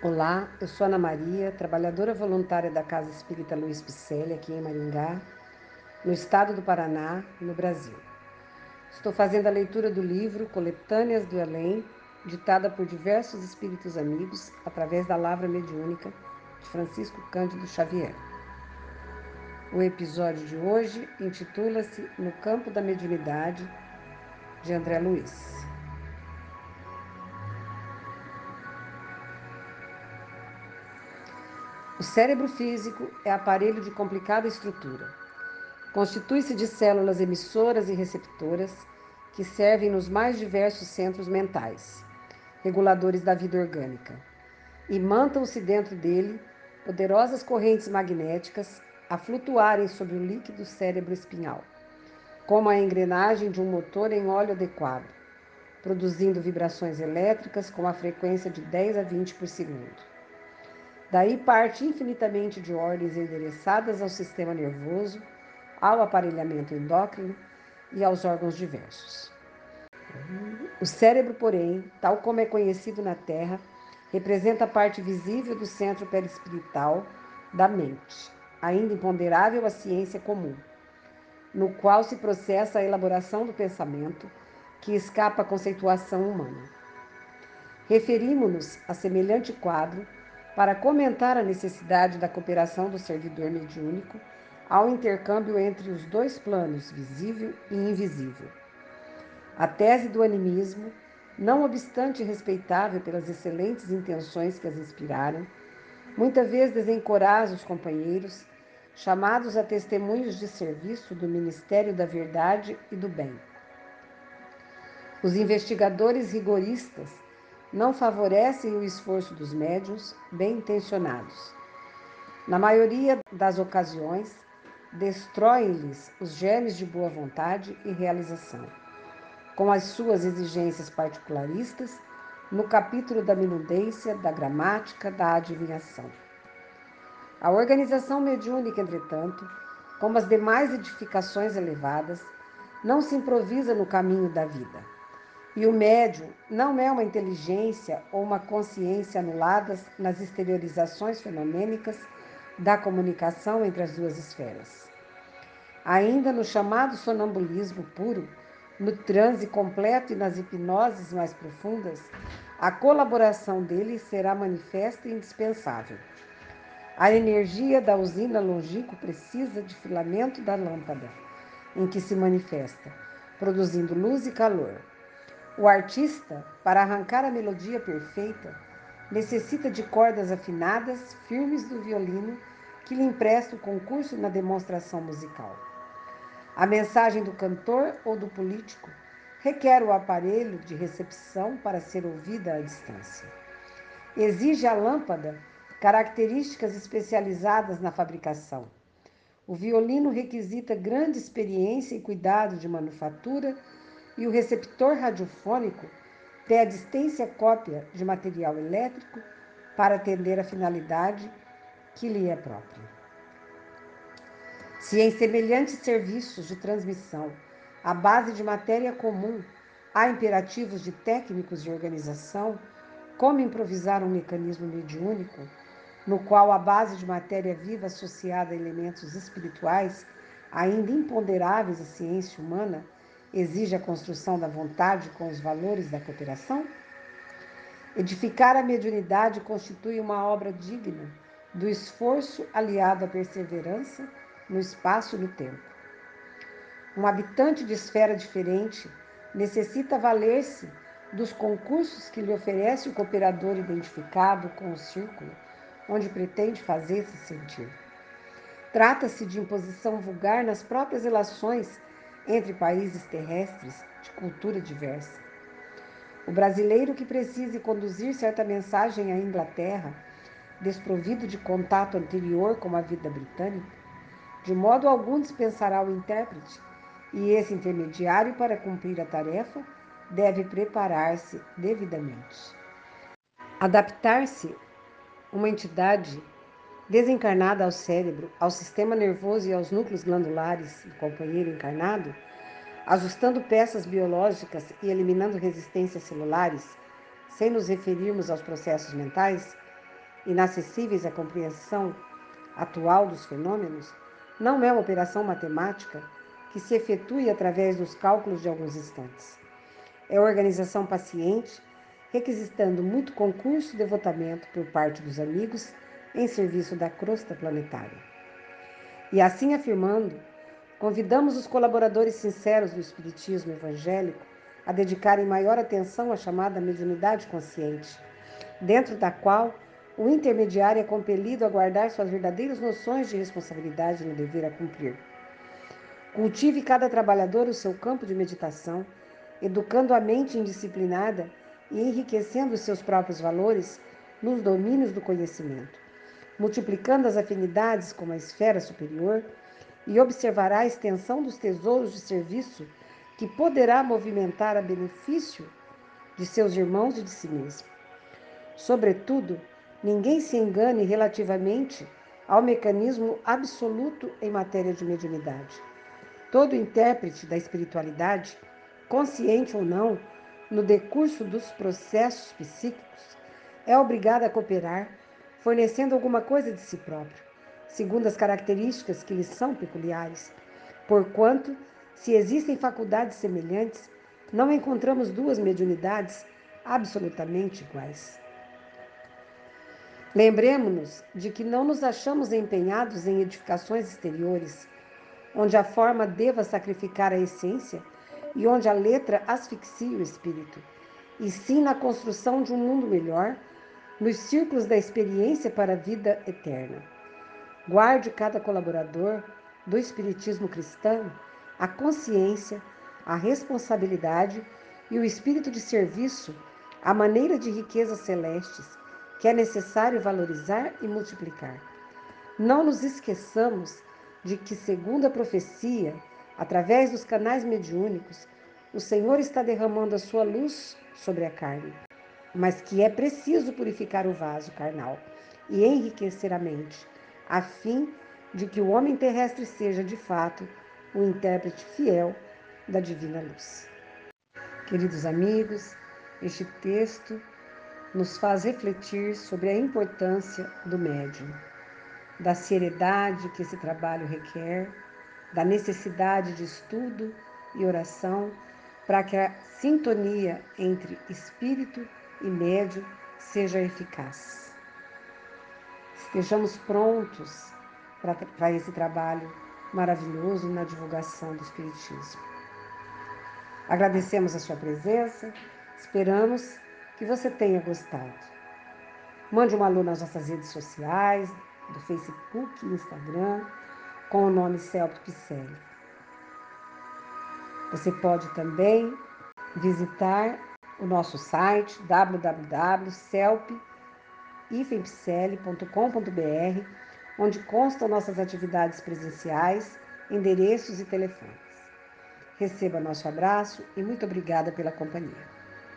Olá, eu sou Ana Maria, trabalhadora voluntária da Casa Espírita Luiz Picelli, aqui em Maringá, no estado do Paraná, no Brasil. Estou fazendo a leitura do livro Coletâneas do Além, ditada por diversos espíritos amigos através da Lavra Mediúnica de Francisco Cândido Xavier. O episódio de hoje intitula-se No Campo da Mediunidade, de André Luiz. O cérebro físico é aparelho de complicada estrutura. Constitui-se de células emissoras e receptoras que servem nos mais diversos centros mentais, reguladores da vida orgânica. Imantam-se dentro dele poderosas correntes magnéticas a flutuarem sobre o líquido cérebro espinhal, como a engrenagem de um motor em óleo adequado, produzindo vibrações elétricas com a frequência de 10 a 20 por segundo. Daí parte infinitamente de ordens endereçadas ao sistema nervoso, ao aparelhamento endócrino e aos órgãos diversos. O cérebro, porém, tal como é conhecido na Terra, representa a parte visível do centro perispirital da mente, ainda imponderável à ciência comum, no qual se processa a elaboração do pensamento que escapa à conceituação humana. Referimos-nos a semelhante quadro para comentar a necessidade da cooperação do servidor mediúnico ao intercâmbio entre os dois planos, visível e invisível. A tese do animismo, não obstante respeitável pelas excelentes intenções que as inspiraram, muitas vezes desencoraja os companheiros, chamados a testemunhos de serviço do Ministério da Verdade e do Bem. Os investigadores rigoristas não favorecem o esforço dos médiuns bem intencionados. Na maioria das ocasiões, destroem-lhes os germes de boa vontade e realização, com as suas exigências particularistas no capítulo da minudência, da gramática, da adivinhação. A organização mediúnica, entretanto, como as demais edificações elevadas, não se improvisa no caminho da vida e o médium não é uma inteligência ou uma consciência anuladas nas exteriorizações fenomênicas da comunicação entre as duas esferas. Ainda no chamado sonambulismo puro, no transe completo e nas hipnoses mais profundas, a colaboração dele será manifesta e indispensável. A energia da usina longínqua precisa de filamento da lâmpada, em que se manifesta, produzindo luz e calor. O artista, para arrancar a melodia perfeita, necessita de cordas afinadas, firmes do violino, que lhe empresta o concurso na demonstração musical. A mensagem do cantor ou do político requer o aparelho de recepção para ser ouvida à distância. Exige a lâmpada características especializadas na fabricação. O violino requisita grande experiência e cuidado de manufatura e o receptor radiofônico pede extensa cópia de material elétrico para atender a finalidade que lhe é própria. Se em semelhantes serviços de transmissão, à base de matéria comum, há imperativos de técnicos de organização, como improvisar um mecanismo mediúnico, no qual a base de matéria viva associada a elementos espirituais, ainda imponderáveis à ciência humana, exige a construção da vontade com os valores da cooperação? Edificar a mediunidade constitui uma obra digna do esforço aliado à perseverança no espaço e no tempo. Um habitante de esfera diferente necessita valer-se dos concursos que lhe oferece o cooperador identificado com o círculo onde pretende fazer-se sentir. Trata-se de imposição vulgar nas próprias relações entre países terrestres de cultura diversa. O brasileiro que precise conduzir certa mensagem à Inglaterra, desprovido de contato anterior com a vida britânica, de modo algum dispensará o intérprete, e esse intermediário, para cumprir a tarefa, deve preparar-se devidamente. Adaptar-se uma entidade desencarnada ao cérebro, ao sistema nervoso e aos núcleos glandulares do companheiro encarnado, ajustando peças biológicas e eliminando resistências celulares, sem nos referirmos aos processos mentais, inacessíveis à compreensão atual dos fenômenos, não é uma operação matemática que se efetue através dos cálculos de alguns instantes. É organização paciente, requisitando muito concurso e devotamento por parte dos amigos em serviço da crosta planetária. E assim afirmando, convidamos os colaboradores sinceros do Espiritismo evangélico a dedicarem maior atenção à chamada mediunidade consciente, dentro da qual o intermediário é compelido a guardar suas verdadeiras noções de responsabilidade no dever a cumprir. Cultive cada trabalhador o seu campo de meditação, educando a mente indisciplinada e enriquecendo os seus próprios valores nos domínios do conhecimento, multiplicando as afinidades com a esfera superior e observará a extensão dos tesouros de serviço que poderá movimentar a benefício de seus irmãos e de si mesmo. Sobretudo, ninguém se engane relativamente ao mecanismo absoluto em matéria de mediunidade. Todo intérprete da espiritualidade, consciente ou não, no decurso dos processos psíquicos, é obrigado a cooperar, fornecendo alguma coisa de si próprio, segundo as características que lhe são peculiares. Porquanto, se existem faculdades semelhantes, não encontramos duas mediunidades absolutamente iguais. Lembremos-nos de que não nos achamos empenhados em edificações exteriores, onde a forma deva sacrificar a essência e onde a letra asfixie o espírito, e sim na construção de um mundo melhor, nos círculos da experiência para a vida eterna. Guarde cada colaborador do Espiritismo cristão a consciência, a responsabilidade e o espírito de serviço, a maneira de riquezas celestes que é necessário valorizar e multiplicar. Não nos esqueçamos de que, segundo a profecia, através dos canais mediúnicos, o Senhor está derramando a sua luz sobre a carne, mas que é preciso purificar o vaso carnal e enriquecer a mente, a fim de que o homem terrestre seja, de fato, o intérprete fiel da divina luz. Queridos amigos, este texto nos faz refletir sobre a importância do médium, da seriedade que esse trabalho requer, da necessidade de estudo e oração para que a sintonia entre espírito e médium seja eficaz. Estejamos prontos para esse trabalho maravilhoso na divulgação do Espiritismo. Agradecemos a sua presença, esperamos que você tenha gostado. Mande um alô nas nossas redes sociais, do Facebook e Instagram, com o nome Celp Picelli. Você pode também visitar o nosso site www.celp.com.br, onde constam nossas atividades presenciais, endereços e telefones. Receba nosso abraço e muito obrigada pela companhia.